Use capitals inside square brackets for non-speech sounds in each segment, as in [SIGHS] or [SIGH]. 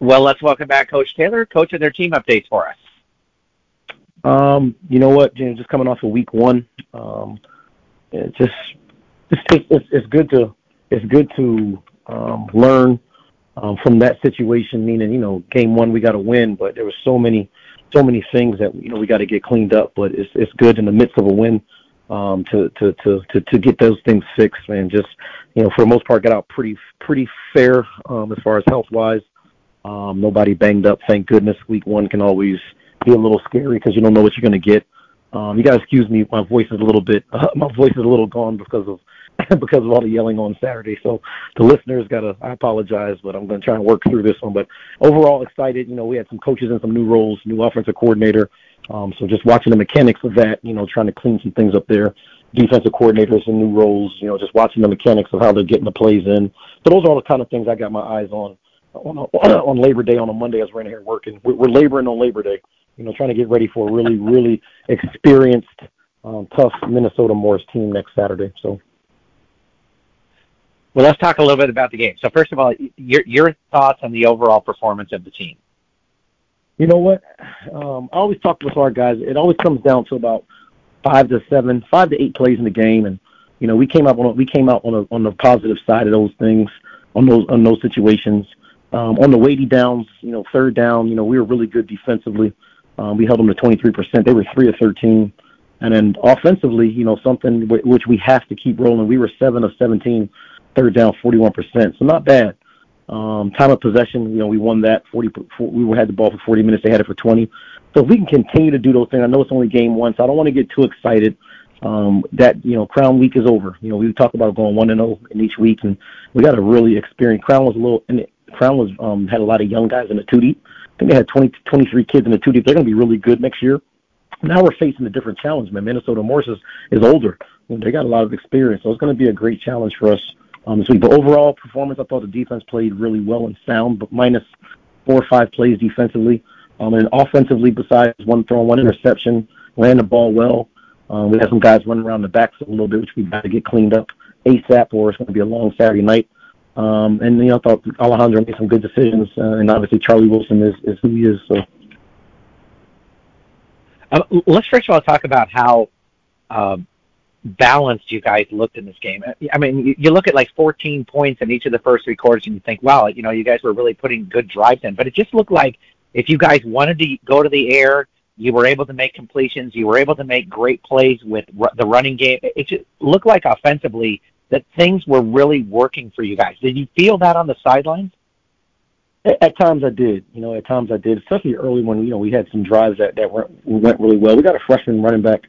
Well, let's welcome back Coach Taylor, coach of their team updates for us. Um, you know what, James? Just coming off of week one, um, it just it's, it's it's good to it's good to um, learn um, from that situation. Meaning, you know, game one we got to win, but there was so many so many things that you know we got to get cleaned up. But it's it's good in the midst of a win um, to, to to to to get those things fixed and just you know for the most part got out pretty pretty fair um, as far as health wise. Um, nobody banged up, thank goodness. Week one can always be a little scary because you don't know what you're going to get. Um, you gotta excuse me, my voice is a little bit uh, [LAUGHS] my voice is a little gone because of [LAUGHS] because of all the yelling on Saturday. So the listeners gotta I apologize, but I'm gonna try and work through this one. But overall excited. You know, we had some coaches in some new roles, new offensive coordinator. Um, so just watching the mechanics of that, you know, trying to clean some things up there. Defensive coordinators in new roles, you know, just watching the mechanics of how they're getting the plays in. So those are all the kind of things I got my eyes on on, on Labor Day on a Monday as we're in here working. We're, we're laboring on Labor Day, you know, trying to get ready for a really, really experienced, um, tough Minnesota Morris team next Saturday. So well, let's talk a little bit about the game. So, first of all, your your thoughts on the overall performance of the team. You know what? Um, I always talk with our guys. It always comes down to about five to seven, five to eight plays in the game, and you know we came out on a, we came out on a, on the positive side of those things on those on those situations. Um, on the weighty downs, you know, third down, you know, we were really good defensively. Um, we held them to 23%. They were three of 13. And then offensively, you know, something w- which we have to keep rolling. We were seven of 17 third down, 41%. So not bad. Um, time of possession, you know, we won that. 40, we had the ball for 40 minutes. They had it for 20. So if we can continue to do those things, I know it's only game one, so I don't want to get too excited. Um, that you know, Crown Week is over. You know, we talk about going one and zero oh in each week, and we got to really experience. Crown was a little, and Crown was um, had a lot of young guys in the two deep. I think they had 20, 23 kids in the two deep. They're going to be really good next year. Now we're facing a different challenge, man. Minnesota Morris is, is older. They got a lot of experience, so it's going to be a great challenge for us um, this week. But overall performance, I thought the defense played really well and sound, but minus four or five plays defensively. Um, and offensively, besides one throw, one interception, ran the ball well. Um, we had some guys running around the backs a little bit, which we got to get cleaned up ASAP, or it's going to be a long Saturday night. Um, and you know, I thought Alejandro made some good decisions, uh, and obviously Charlie Wilson is, is who he is. So, uh, let's first of all talk about how um, balanced you guys looked in this game. I mean, you, you look at like 14 points in each of the first three quarters, and you think, wow, you know, you guys were really putting good drives in. But it just looked like if you guys wanted to go to the air, you were able to make completions. You were able to make great plays with r- the running game. It just looked like offensively that things were really working for you guys. Did you feel that on the sidelines? At, times I did. You know, at times I did, especially early when you know we had some drives that that went went really well. We got a freshman running back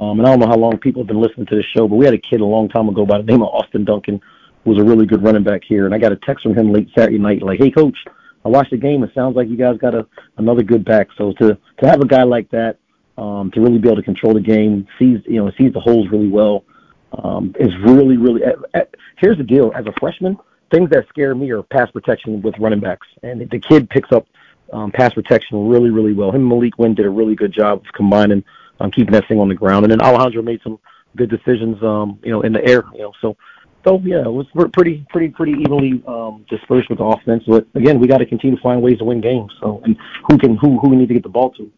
um, and I don't know how long people have been listening to this show, but we had a kid a long time ago by the name of Austin Duncan, who was a really good running back here. And I got a text from him late Saturday night, like, "Hey, coach, I watched the game. It sounds like you guys got a another good back. So to to have a guy like that, um, to really be able to control the game, sees you know sees the holes really well, um, is really really. Uh, uh, here's the deal: as a freshman, things that scare me are pass protection with running backs, and the kid picks up um, pass protection really really well. Him and Malik Wynn did a really good job of combining um, keeping that thing on the ground. And then Alejandro made some good decisions, um, you know, in the air. You know, so so yeah, it was pretty pretty pretty evenly um, dispersed with the offense. But again, we got to continue to find ways to win games. So and who can who who we need to get the ball to.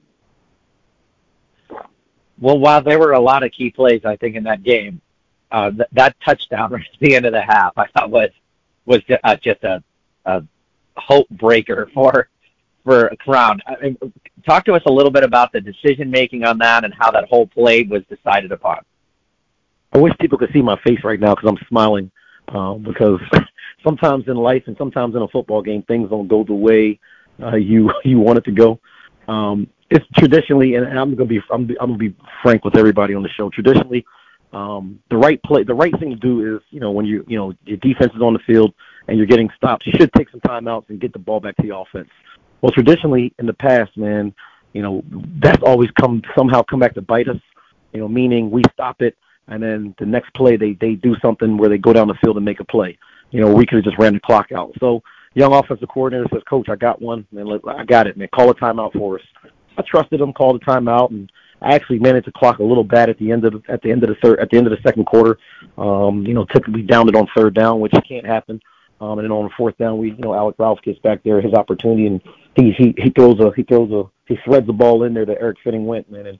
Well, while there were a lot of key plays, I think in that game, uh, th- that touchdown [LAUGHS] right at the end of the half, I thought was was just, uh, just a, a hope breaker for for Crown. I mean, talk to us a little bit about the decision making on that and how that whole play was decided upon. I wish people could see my face right now because I'm smiling um, because [LAUGHS] sometimes in life and sometimes in a football game things don't go the way uh, you [LAUGHS] you want it to go. Um, it's traditionally, and I'm gonna be I'm, I'm gonna be frank with everybody on the show. Traditionally, um, the right play, the right thing to do is you know when you you know your defense is on the field and you're getting stopped, you should take some timeouts and get the ball back to the offense. Well, traditionally in the past, man, you know, that's always come somehow come back to bite us. You know, meaning we stop it and then the next play they they do something where they go down the field and make a play. You know, we could have just ran the clock out. So young offensive coordinator says, Coach, I got one, man. I got it, man. Call a timeout for us. I trusted him, called a timeout, and I actually managed the clock a little bad at the end of at the end of the third at the end of the second quarter. Um, you know, typically downed it on third down, which can't happen. Um, and then on fourth down, we, you know, Alec Ralph gets back there, his opportunity, and he he he throws a he throws a he threads the ball in there that Eric Fitting went, man, and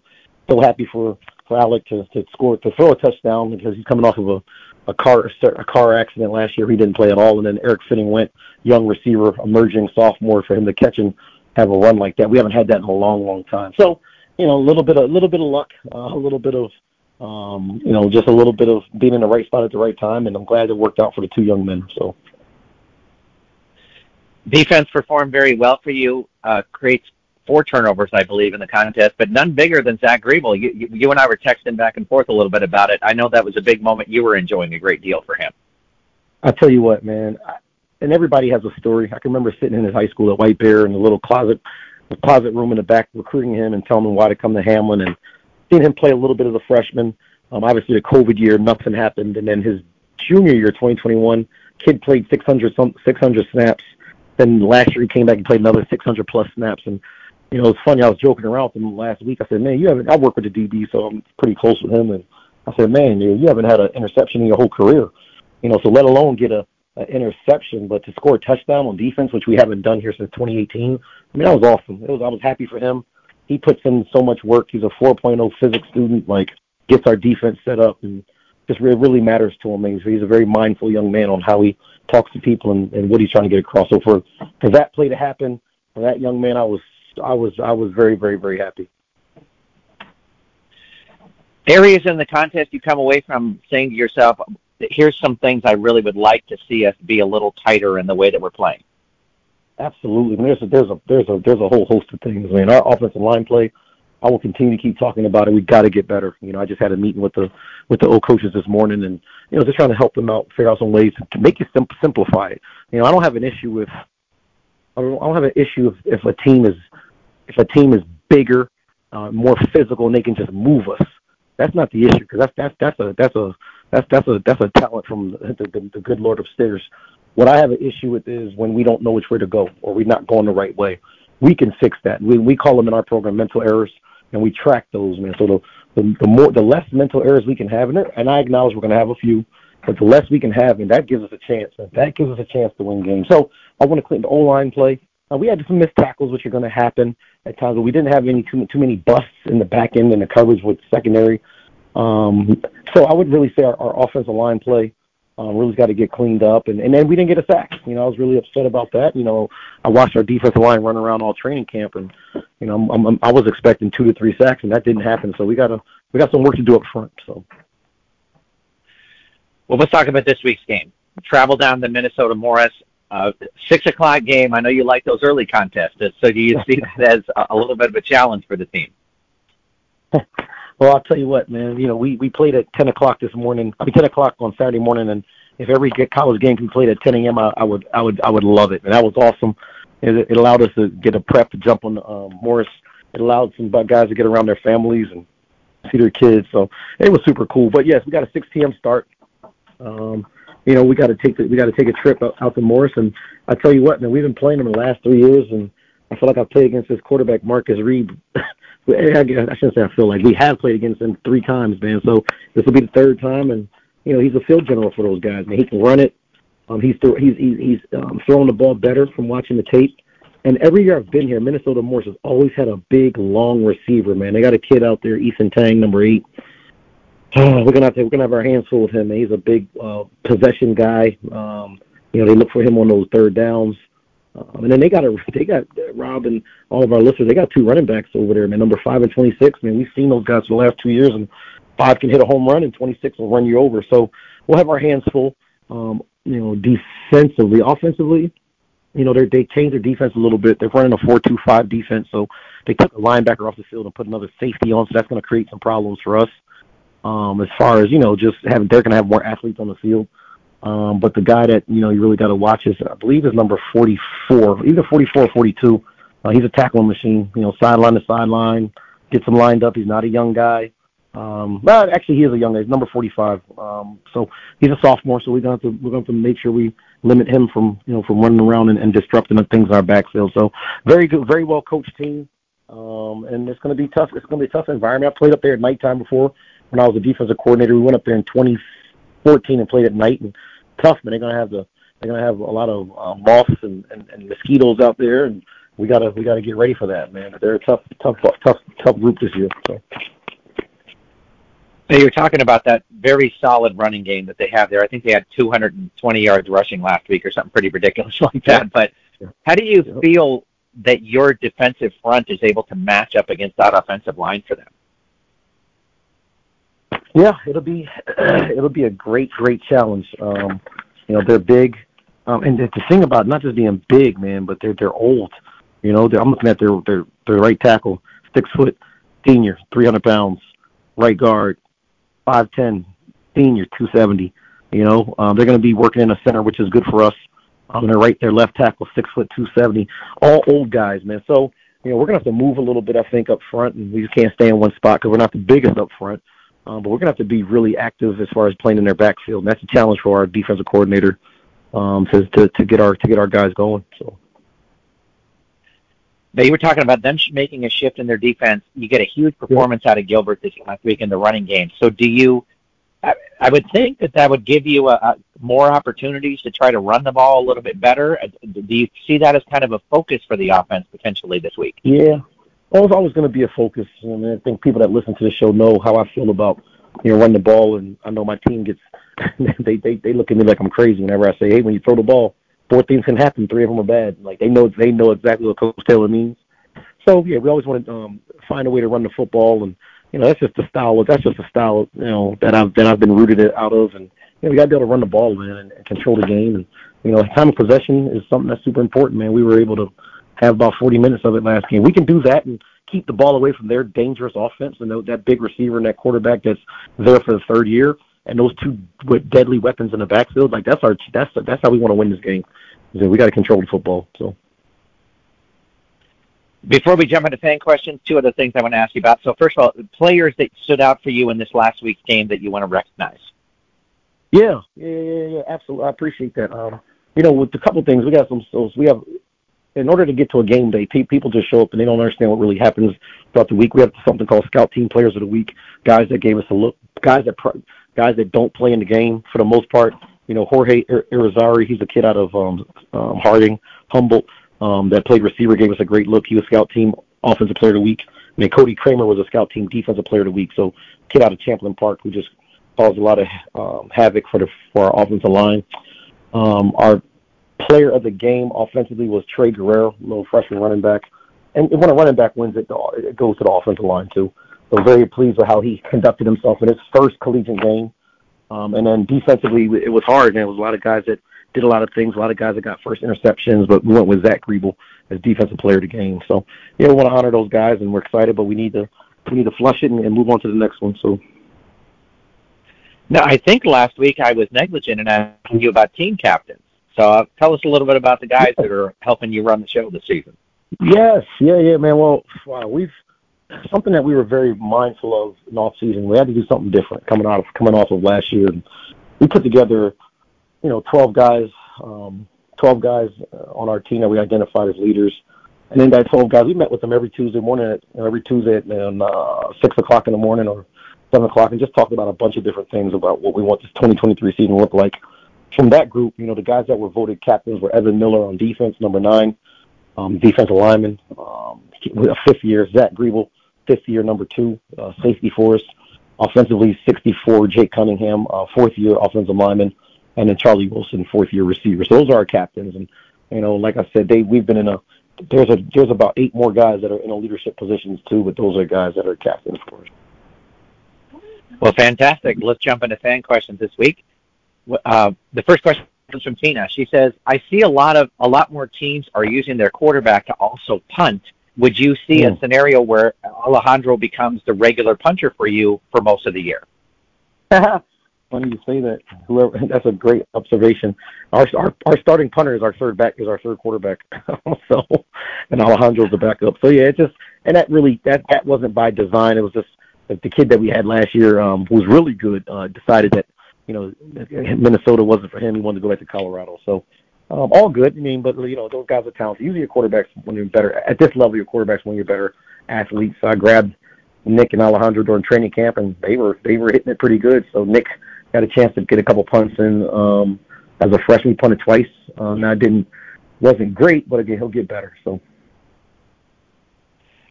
so happy for for Alec to to score to throw a touchdown because he's coming off of a a car a car accident last year. He didn't play at all, and then Eric Fitting went, young receiver, emerging sophomore, for him to catch and have a run like that. We haven't had that in a long, long time. So, you know, a little bit, a little bit of luck, uh, a little bit of, um, you know, just a little bit of being in the right spot at the right time, and I'm glad it worked out for the two young men. So. Defense performed very well for you. Uh, creates four turnovers, I believe, in the contest, but none bigger than Zach Griebel. You, you, you and I were texting back and forth a little bit about it. I know that was a big moment. You were enjoying a great deal for him. I tell you what, man, I, and everybody has a story. I can remember sitting in his high school at White Bear in the little closet, the closet room in the back, recruiting him and telling him why to come to Hamline, and seeing him play a little bit of the freshman. Um, obviously, the COVID year, nothing happened, and then his junior year, 2021, kid played 600 some 600 snaps. Then last year he came back and played another 600 plus snaps, and you know, it's funny. I was joking around with him last week. I said, "Man, you haven't." I work with the DB, so I'm pretty close with him. And I said, "Man, you, you haven't had an interception in your whole career, you know. So let alone get a, a interception, but to score a touchdown on defense, which we haven't done here since 2018. I mean, that was awesome. It was. I was happy for him. He puts in so much work. He's a 4.0 physics student. Like, gets our defense set up, and just really, really matters to him. He's, he's a very mindful young man on how he talks to people and, and what he's trying to get across. So for for that play to happen, for that young man, I was I was I was very very very happy. Areas in the contest you come away from saying to yourself, "Here's some things I really would like to see us be a little tighter in the way that we're playing." Absolutely. I mean, there's a there's a there's a there's a whole host of things. I mean, our offensive line play. I will continue to keep talking about it. We got to get better. You know, I just had a meeting with the with the old coaches this morning, and you know, just trying to help them out, figure out some ways to make it sim- simplify it. You know, I don't have an issue with I don't have an issue if, if a team is if a team is bigger, uh, more physical, and they can just move us. That's not the issue because that's that's that's a that's a that's that's a that's a talent from the, the, the good Lord upstairs. What I have an issue with is when we don't know which way to go or we're not going the right way. We can fix that. We we call them in our program mental errors, and we track those, man. So the the, the more the less mental errors we can have in it, and I acknowledge we're going to have a few, but the less we can have, and that gives us a chance. That gives us a chance to win games. So I want to clean the O line play. Uh, we had some missed tackles, which are going to happen at times, but we didn't have any too too many busts in the back end and the coverage with secondary. Um, so I would really say our, our offensive line play um, really got to get cleaned up, and, and then we didn't get a sack. You know, I was really upset about that. You know, I watched our defensive line run around all training camp, and you know, I'm, I'm, I was expecting two to three sacks, and that didn't happen. So we got to we got some work to do up front. So. Well, let's talk about this week's game. Travel down to Minnesota Morris. Uh, six o'clock game. I know you like those early contests. So do you see [LAUGHS] that as a little bit of a challenge for the team? [LAUGHS] well, I'll tell you what, man. You know, we we played at ten o'clock this morning. I mean, ten o'clock on Saturday morning, and if every college game can be played at 10 a.m., I, I would I would I would love it. And that was awesome. It, it allowed us to get a prep to jump on um, Morris. It allowed some guys to get around their families and see their kids. So it was super cool. But yes, we got a 6 p.m. start. Um, you know, we got to take the, we got to take a trip out, out to Morris. And I tell you what, man, we've been playing them the last three years, and I feel like I've played against this quarterback Marcus Reed. [LAUGHS] I shouldn't say I feel like we have played against him three times, man. So this will be the third time, and you know he's a field general for those guys. Man, he can run it. Um, he's th- he's he's, he's um, throwing the ball better from watching the tape. And every year I've been here, Minnesota Morris has always had a big, long receiver. Man, they got a kid out there, Ethan Tang, number eight. Oh, [SIGHS] we're gonna have to, we're gonna have our hands full with him. Man. He's a big uh, possession guy. Um, you know, they look for him on those third downs. Um, and then they got a [LAUGHS] they got uh, Rob and all of our listeners. They got two running backs over there, man. Number five and twenty six. Man, we've seen those guys for the last two years, and five can hit a home run, and twenty six will run you over. So we'll have our hands full. Um, you know, defensively, offensively, you know, they they changed their defense a little bit. They're running a four-two-five defense, so they took a linebacker off the field and put another safety on. So that's going to create some problems for us um, as far as you know, just having they're going to have more athletes on the field. Um, but the guy that you know you really got to watch is I believe is number 44, either 44 or 42. Uh, he's a tackling machine. You know, sideline to sideline, gets him lined up. He's not a young guy. Um, but actually, he is a young guy. He's number 45. Um, so he's a sophomore. So we're to have to we're going to make sure we limit him from you know from running around and, and disrupting the things in our backfield. So very good, very well coached team. Um, and it's to be tough. It's to be a tough environment. I played up there at nighttime before when I was a defensive coordinator. We went up there in 2014 and played at night. And tough, man. They're going to have the they're gonna have a lot of uh, moths and, and, and mosquitoes out there, and we gotta we gotta get ready for that, man. They're a tough tough tough tough group this year. So. Now you're talking about that very solid running game that they have there. I think they had 220 yards rushing last week or something pretty ridiculous [LAUGHS] like that. But how do you feel that your defensive front is able to match up against that offensive line for them? Yeah, it'll be [CLEARS THROAT] it'll be a great great challenge. Um, you know, they're big, um, and the thing about not just being big, man, but they're they're old. You know, they're, I'm looking at their their their right tackle, six foot, senior, 300 pounds, right guard, five ten, senior, 270. You know, um, they're going to be working in the center, which is good for us. Um, their right, their left tackle, six foot, 270. All old guys, man. So you know, we're going to have to move a little bit, I think, up front, and we just can't stay in one spot because we're not the biggest up front. Um, but we're going to have to be really active as far as playing in their backfield. And that's a challenge for our defensive coordinator um, to, to to get our to get our guys going. So. Now you were talking about them making a shift in their defense. You get a huge performance out of Gilbert this last week in the running game. So do you? I, I would think that that would give you a, a, more opportunities to try to run the ball a little bit better. Uh, do you see that as kind of a focus for the offense potentially this week? Yeah, well, it's always going to be a focus. Mean, I think people that listen to the show know how I feel about you know running the ball, and I know my team gets [LAUGHS] they they they look at me like I'm crazy whenever I say, hey, when you throw the ball, four things can happen, three of them are bad. Like they know they know exactly what Coach Taylor means. So yeah, we always want to um, find a way to run the football, and you know that's just the style. That's just the style you know that I've that I've been rooted out of, and you know we got to be able to run the ball, man, and, and control the game. And you know, time of possession is something that's super important, man. We were able to have about 40 minutes of it last game. We can do that and keep the ball away from their dangerous offense and that big receiver and that quarterback that's there for the third year and those two deadly weapons in the backfield. Like that's our that's that's how we want to win this game. We got to control the football. So. Before we jump into fan questions, two other things I want to ask you about. So first of all, players that stood out for you in this last week's game that you want to recognize. Yeah, yeah, yeah, yeah, absolutely. I appreciate that. Um, you know, with a couple things, we got some. So we have in order to get to a game day, people just show up and they don't understand what really happens throughout the week. We have something called Scout Team Players of the Week, guys that gave us a look, guys that guys that don't play in the game for the most part. You know, Jorge Irizarry, he's a kid out of um, um, Harding, Humboldt, um, that played receiver, gave us a great look. He was Scout Team Offensive Player of the Week. I mean, Cody Kramer was a Scout Team Defensive Player of the Week. So, kid out of Champlin Park who just caused a lot of um, havoc for the for our offensive line. Um, our player of the game offensively was Trey Guerrero, little freshman running back. And when a running back wins it, it goes to the offensive line too. So very pleased with how he conducted himself in his first collegiate game. Um, and then defensively, it was hard, and it was a lot of guys that did a lot of things, a lot of guys that got first interceptions, but we went with Zach Griebel as defensive player of the game. So yeah, we want to honor those guys, and we're excited, but we need to we need to flush it and, and move on to the next one. So. Now, I think last week I was negligent in asking you about team captains. So uh, tell us a little bit about the guys that are helping you run the show this season. Yes, yeah, yeah, man. Well, wow, we've something that we were very mindful of in off season. We had to do something different coming out of coming off of last year. And we put together, you know, twelve guys, um, twelve guys uh, on our team that we identified as leaders. And then that twelve guys, we met with them every Tuesday morning, at, every Tuesday at uh, six o'clock in the morning or seven o'clock, and just talked about a bunch of different things about what we want this 2023 season to look like from that group, you know, the guys that were voted captains were Evan Miller on defense, number nine, um, defensive lineman, um, a fifth year, Zach Griebel, fifth year, number two, uh, safety for us. Offensively, 64, Jake Cunningham, uh, fourth year offensive lineman, and then Charlie Wilson, fourth year receiver. So those are our captains. And, you know, like I said, they, we've been in a, there's a, there's about eight more guys that are in a leadership positions too, but those are guys that are captains for us. Well, fantastic. Let's jump into fan questions this week uh, the first question comes from Tina. She says, "I see a lot of a lot more teams are using their quarterback to also punt. Would you see mm. a hmm. scenario where Alejandro becomes the regular punter for you for most of the year?" [LAUGHS] Funny you say that. Whoever [LAUGHS] that's a great observation. Our our, our starting punter is our third back is our third quarterback. [LAUGHS] so and Alejandro's the backup. So yeah, it just and that really that that wasn't by design. It was just the kid that we had last year um, was really good. Uh, decided that you know, Minnesota wasn't for him. He wanted to go back to Colorado. So um, all good. I mean, but you know, those guys are talented. Usually, your quarterbacks when you're better at this level, your quarterbacks when you're better athletes. So I grabbed Nick and Alejandro during training camp, and they were they were hitting it pretty good. So Nick got a chance to get a couple punts in. Um, as a freshman, punted twice. Uh, now, didn't wasn't great, but again, he'll get better. So.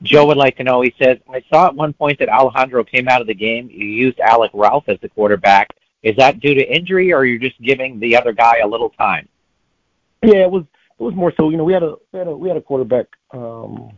Joe would like to know. He says, "I saw at one point that Alejandro came out of the game. You used Alec Ralph as the quarterback. Is that due to injury, or you're just giving the other guy a little time?" Yeah, it was. It was more so. You know, we had a we had a we had a quarterback. Um,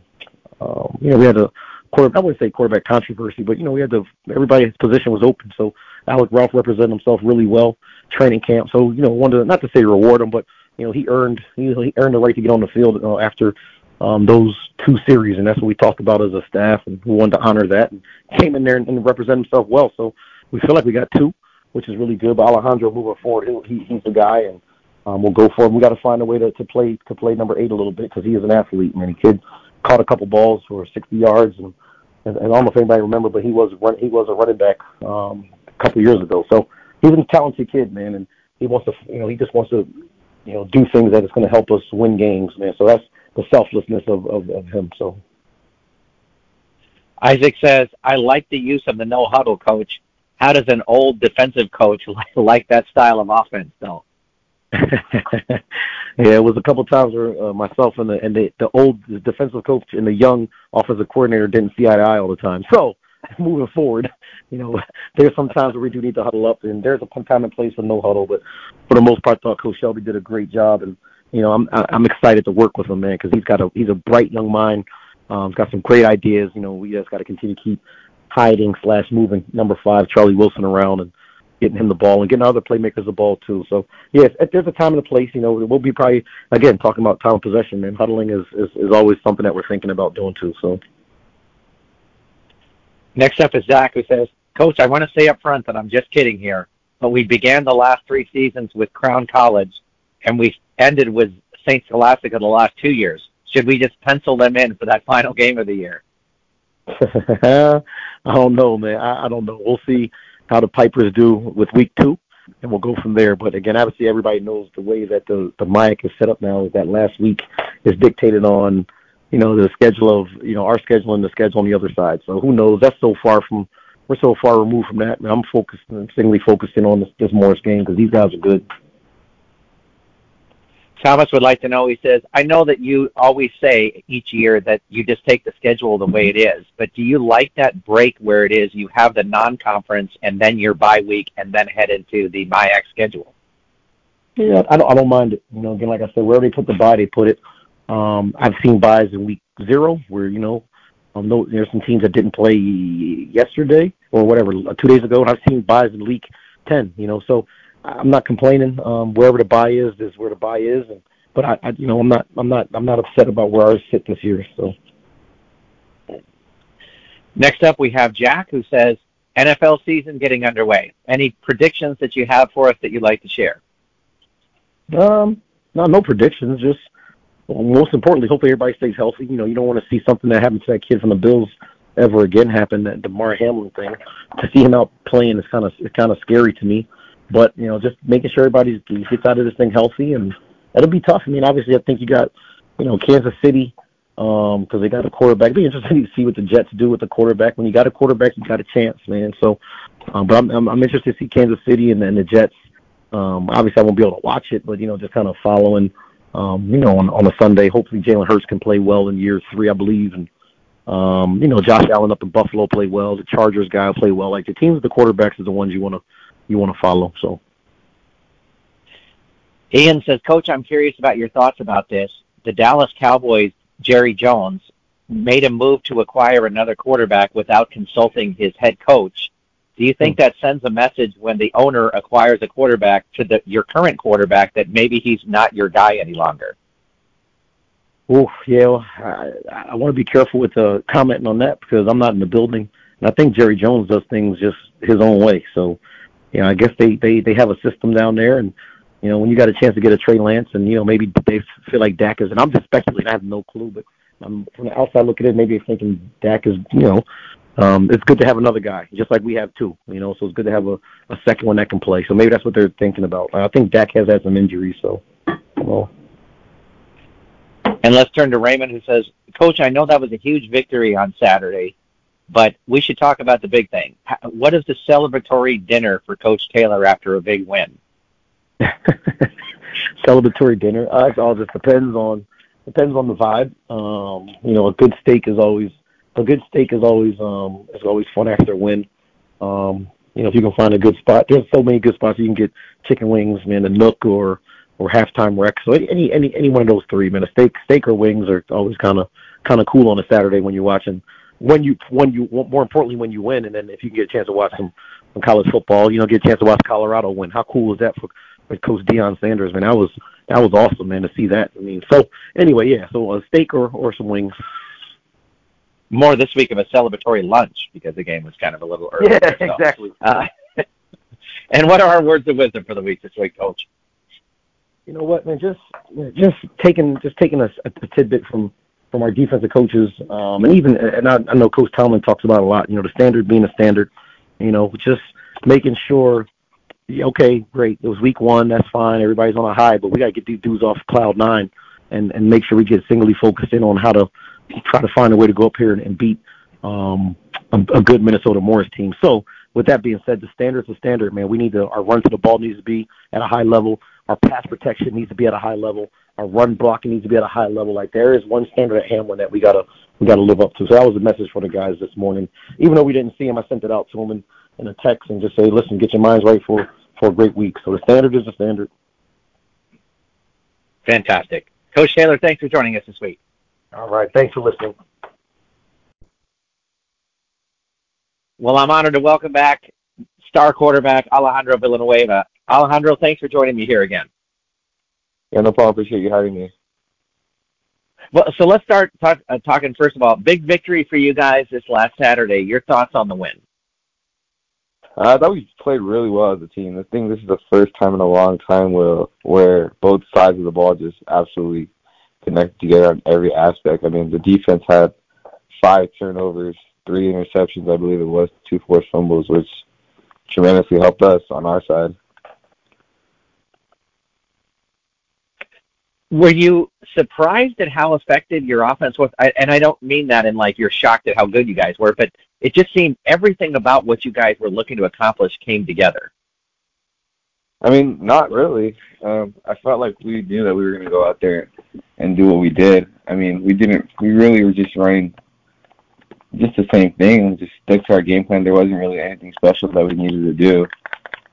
um, you know, we had a quarter. I wouldn't say quarterback controversy, but you know, we had the everybody's position was open. So Alec Ralph represented himself really well training camp. So you know, wanted to, not to say reward him, but you know, he earned he, he earned the right to get on the field uh, after um, those two series, and that's what we talked about as a staff, and we wanted to honor that. And came in there and, and represent himself well. So we feel like we got two, which is really good. But Alejandro moving forward, he, he he's the guy, and um, we'll go for him. We got to find a way to, to play to play number eight a little bit because he is an athlete. Man, he kid caught a couple balls for 60 yards, and, and, and I don't know if anybody remember, but he was run, he was a running back um, a couple years ago. So he's a talented kid, man, and he wants to you know he just wants to you know do things that is going to help us win games, man. So that's the selflessness of, of, of him. So. Isaac says, I like the use of the no huddle coach. How does an old defensive coach [LAUGHS] like that style of offense, though? [LAUGHS] yeah, it was a couple times where uh, myself and the and the, the old defensive coach and the young offensive coordinator didn't see eye to eye all the time. So [LAUGHS] moving forward, you know, there's some times where we do need to huddle up, and there's a time and place for no huddle. But for the most part, I thought Coach Shelby did a great job, and you know, I'm I'm excited to work with him, man, because he's got a he's a bright young mind. Um, he's got some great ideas. You know, we just got to continue to keep hiding slash moving number five Charlie Wilson around and getting him the ball and getting other playmakers the ball too. So yes, there's a time and a place. You know, we'll be probably again talking about time of possession and huddling is, is is always something that we're thinking about doing too. So next up is Zach who says, Coach, I want to say up front that I'm just kidding here, but we began the last three seasons with Crown College, and we ended with St. Scholastica the last two years. Should we just pencil them in for that final game of the year? [LAUGHS] I don't know, man. I, I don't know. We'll see how the Pipers do with week two, and we'll go from there. But again, obviously, everybody knows the way that the the MIAC is set up now is that last week is dictated on you know the schedule of you know our schedule and the schedule on the other side. So who knows? That's so far from we're so far removed from that. I'm focused, I'm singly focusing on this, this Morris game because these guys are good. Thomas would like to know, he says, I know that you always say each year that you just take the schedule the way it is, but do you like that break where it is you have the non-conference and then your bye week and then head into the MIAC schedule? Yeah, I don't, I don't mind it. You know, again, like I said, where they put the bye, they put it. Um, I've seen byes in week zero where, you know, um, no, there's some teams that didn't play yesterday or whatever, two days ago, and I've seen byes in week 10, you know, so I'm not complaining. Um, wherever the bye is, is where the bye is. And, but I, I, you know, I'm not, I'm not, I'm not upset about where ours sit this year. So. Next up, we have Jack, who says NFL season getting underway. Any predictions that you have for us that you'd like to share? Um, no, no predictions. Just well, most importantly, hopefully everybody stays healthy. You know, you don't want to see something that happened to that kid from the Bills ever again happen. That Damar Hamlin thing. To see him out playing is kind of kind of scary to me. But you know, just making sure everybody gets out of this thing healthy, and it'll be tough. I mean, obviously, I think you got you know Kansas City because um, they got a quarterback. It'll be interesting to see what the Jets do with the quarterback. When you got a quarterback, you got a chance, man. So, um, but I'm, I'm I'm interested to see Kansas City and, and the Jets. Um, obviously, I won't be able to watch it, but you know, just kind of following. Um, you know, on on a Sunday, hopefully Jalen Hurts can play well in year three, I believe, and um, you know, Josh Allen up in Buffalo play well. The Chargers guy play well. Like the teams, the quarterbacks are the ones you want to you want to follow. So. Ian says, Coach, I'm curious about your thoughts about this. The Dallas Cowboys, Jerry Jones, made a move to acquire another quarterback without consulting his head coach. Do you think hmm. that sends a message when the owner acquires a quarterback to the, your current quarterback that maybe he's not your guy any longer? Oh, yeah, well, I, I want to be careful with uh, commenting on that because I'm not in the building. And I think Jerry Jones does things just his own way. So you know, I guess they they they have a system down there, and you know, when you got a chance to get a Trey Lance, and you know, maybe they feel like Dak is, and I'm just speculating, I have no clue, but I'm from the outside looking at it, maybe you're thinking Dak is, you know, um, it's good to have another guy, just like we have two, you know, so it's good to have a, a second one that can play. So maybe that's what they're thinking about. I think Dak has had some injuries, so. Well. And let's turn to Raymond, who says, Coach, I know that was a huge victory on Saturday. But we should talk about the big thing. What is the celebratory dinner for Coach Taylor after a big win? [LAUGHS] celebratory dinner. Uh, it all just depends on depends on the vibe. Um, you know, a good steak is always a good steak is always um is always fun after a win. Um, you know, if you can find a good spot, there's so many good spots you can get chicken wings, man, a nook or or halftime rec. So any any any one of those three, man, a steak steak or wings are always kind of kind of cool on a Saturday when you're watching when you when you more importantly when you win, and then if you can get a chance to watch some, some college football, you know, get a chance to watch Colorado win. How cool is that for, for Coach Deion Sanders? Man, that was that was awesome, man, to see that. I mean, so anyway, yeah, so a steak or or some wings. More this week of a celebratory lunch because the game was kind of a little early. Yeah, so, exactly. Uh, [LAUGHS] and what are our words of wisdom for the week this week, Coach? You know what, man? Just just taking just taking a, a tidbit from from our defensive coaches, um, and even and I, I know Coach Tomlin talks about a lot. You know, the standard being a standard. You know, just making sure. Okay, great. It was week one. That's fine. Everybody's on a high, but we got to get these dudes off cloud nine, and and make sure we get singly focused in on how to try to find a way to go up here and, and beat um, a, a good Minnesota Morris team. So with that being said, the standard's the standard, man. We need to our run to the ball needs to be at a high level. Our pass protection needs to be at a high level. Our run blocking needs to be at a high level. Like there is one standard at Hamline that we gotta we gotta live up to. So that was a message for the guys this morning. Even though we didn't see him, I sent it out to them in, in a text and just say, listen, get your minds right for for a great week. So the standard is the standard. Fantastic, Coach Taylor. Thanks for joining us this week. All right, thanks for listening. Well, I'm honored to welcome back star quarterback Alejandro Villanueva. Alejandro, thanks for joining me here again. Yeah, no problem. Appreciate you having me. Well, so let's start talk, uh, talking first of all. Big victory for you guys this last Saturday. Your thoughts on the win? Uh, I thought we played really well as a team. I think this is the first time in a long time where where both sides of the ball just absolutely connected together on every aspect. I mean, the defense had five turnovers, three interceptions, I believe it was, two forced fumbles, which tremendously helped us on our side. Were you surprised at how effective your offense was? I, and I don't mean that in like you're shocked at how good you guys were, but it just seemed everything about what you guys were looking to accomplish came together. I mean, not really. Um, I felt like we knew that we were going to go out there and do what we did. I mean, we didn't. We really were just running just the same thing. Just stick to our game plan. There wasn't really anything special that we needed to do.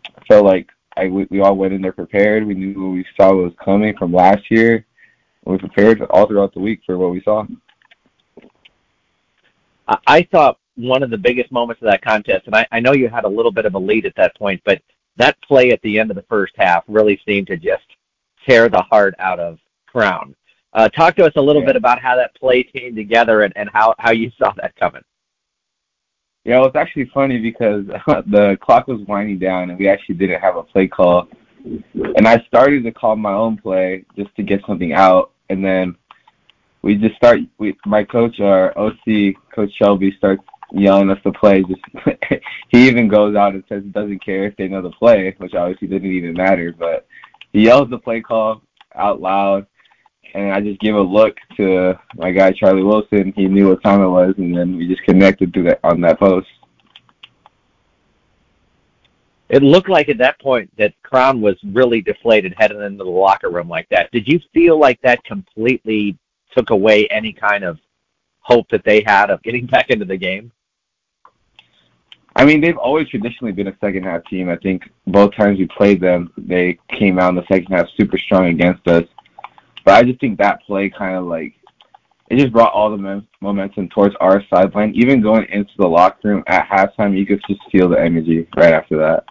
I felt like I, we, we all went in there prepared. We knew what we saw was coming from last year. We prepared all throughout the week for what we saw. I thought one of the biggest moments of that contest, and I, I know you had a little bit of a lead at that point, but that play at the end of the first half really seemed to just tear the heart out of Crown. Uh, talk to us a little yeah. bit about how that play came together and, and how, how you saw that coming. Yeah, it was actually funny because [LAUGHS] the clock was winding down and we actually didn't have a play call. And I started to call my own play just to get something out, and then we just start. We, my coach, our OC, Coach Shelby, starts yelling us to play. Just [LAUGHS] he even goes out and says he doesn't care if they know the play, which obviously didn't even matter. But he yells the play call out loud, and I just give a look to my guy Charlie Wilson. He knew what time it was, and then we just connected through that on that post. It looked like at that point that Crown was really deflated heading into the locker room like that. Did you feel like that completely took away any kind of hope that they had of getting [LAUGHS] back into the game? I mean, they've always traditionally been a second half team. I think both times we played them, they came out in the second half super strong against us. But I just think that play kind of like it just brought all the momentum towards our sideline. Even going into the locker room at halftime, you could just feel the energy right after that.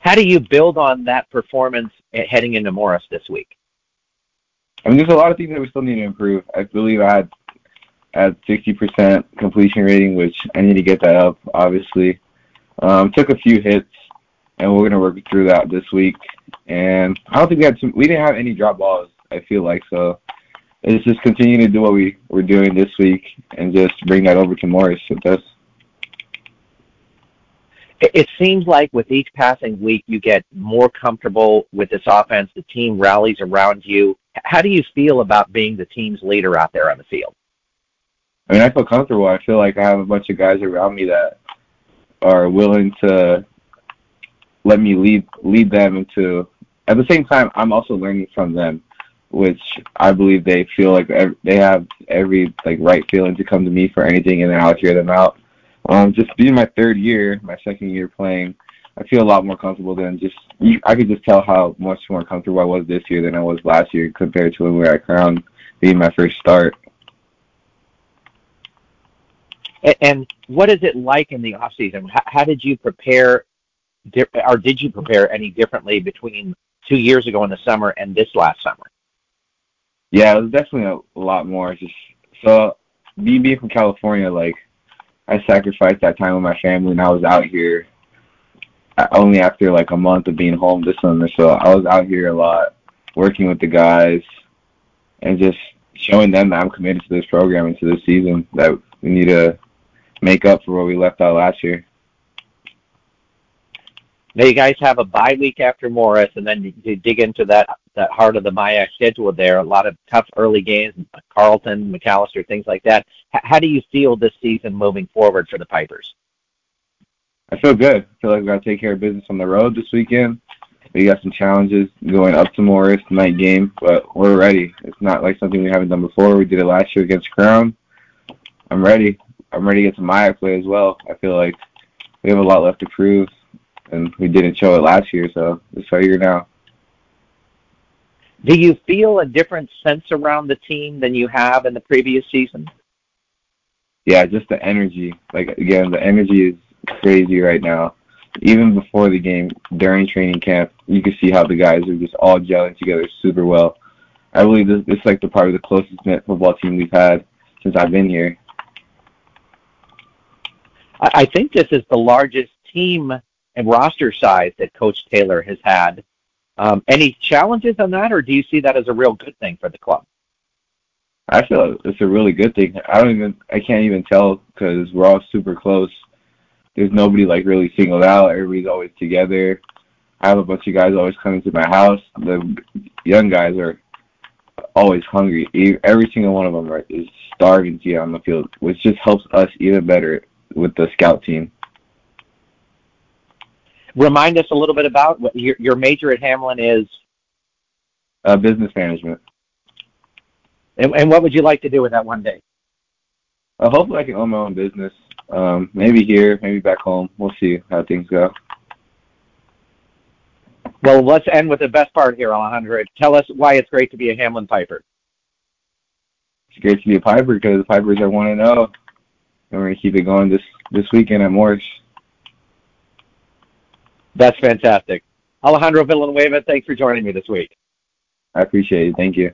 How do you build on that performance heading into Morris this week? I mean, there's a lot of things that we still need to improve. I believe I had at 60% completion rating, which I need to get that up. Obviously, um, took a few hits, and we're gonna work through that this week. And I don't think we had too, we didn't have any drop balls. I feel like so. It's just continue to do what we were doing this week and just bring that over to Morris with us. It seems like with each passing week, you get more comfortable with this offense. The team rallies around you. How do you feel about being the team's leader out there on the field? I mean, I feel comfortable. I feel like I have a bunch of guys around me that are willing to let me lead lead them into. At the same time, I'm also learning from them, which I believe they feel like they have every like right feeling to come to me for anything, and then I'll hear them out. Um, just being my third year, my second year playing, I feel a lot more comfortable than just. I could just tell how much more comfortable I was this year than I was last year compared to when we were at Crown, being my first start. And what is it like in the off season? How, how did you prepare, or did you prepare any differently between two years ago in the summer and this last summer? Yeah, it was definitely a lot more. Just so me being from California, like I sacrificed that time with my family, and I was out here uh, only after like a month of being home this summer. So I was out here a lot, working with the guys, and just showing them that I'm committed to this program and to this season. That we need to make up for what we left out last year. Now you guys have a bye week after Morris, and then you dig into that that heart of the MIAC schedule. There, a lot of tough early games, Carleton, Macalester, things like that. H- how do you feel this season moving forward for the Pipers? I feel good. I feel like we got to take care of business on the road this weekend. We got some challenges going up to Morris night game, but we're ready. It's not like something we haven't done before. We did it last year against Crown. I'm ready. I'm ready to get some MIAC play as well. I feel like we have a lot left to prove, and we didn't show it last year, so it's our year now. Do you feel a different sense around the team than you have in the previous season? Yeah, just the energy. Like again, the energy is crazy right now. Even before the game, during training camp, you can see how the guys are just all gelling together super well. I believe this, this is like the probably the closest knit football team we've had since I've been here. I think this is the largest team and roster size that Coach Taylor has had. Um, any challenges on that, or do you see that as a real good thing for the club? I feel it's a really good thing. I don't even, I can't even tell because we're all super close. There's nobody like really singled out. Everybody's always together. I have a bunch of guys always coming to my house. The young guys are always hungry. Every single one of them is starving to get on the field, which just helps us even better with the scout team. Remind us a little bit about what your, your major at Hamline is. Uh, business management. And, and what would you like to do with that one day? Uh, hopefully, I can own my own business. Um, maybe here, maybe back home. We'll see how things go. Well, let's end with the best part here, Alejandro. Tell us why it's great to be a Hamline Piper. It's great to be a Piper because the Pipers are one and zero. Oh and we're going to keep it going this this weekend at Morris. That's fantastic. Alejandro Villanueva, thanks for joining me this week. I appreciate it. Thank you.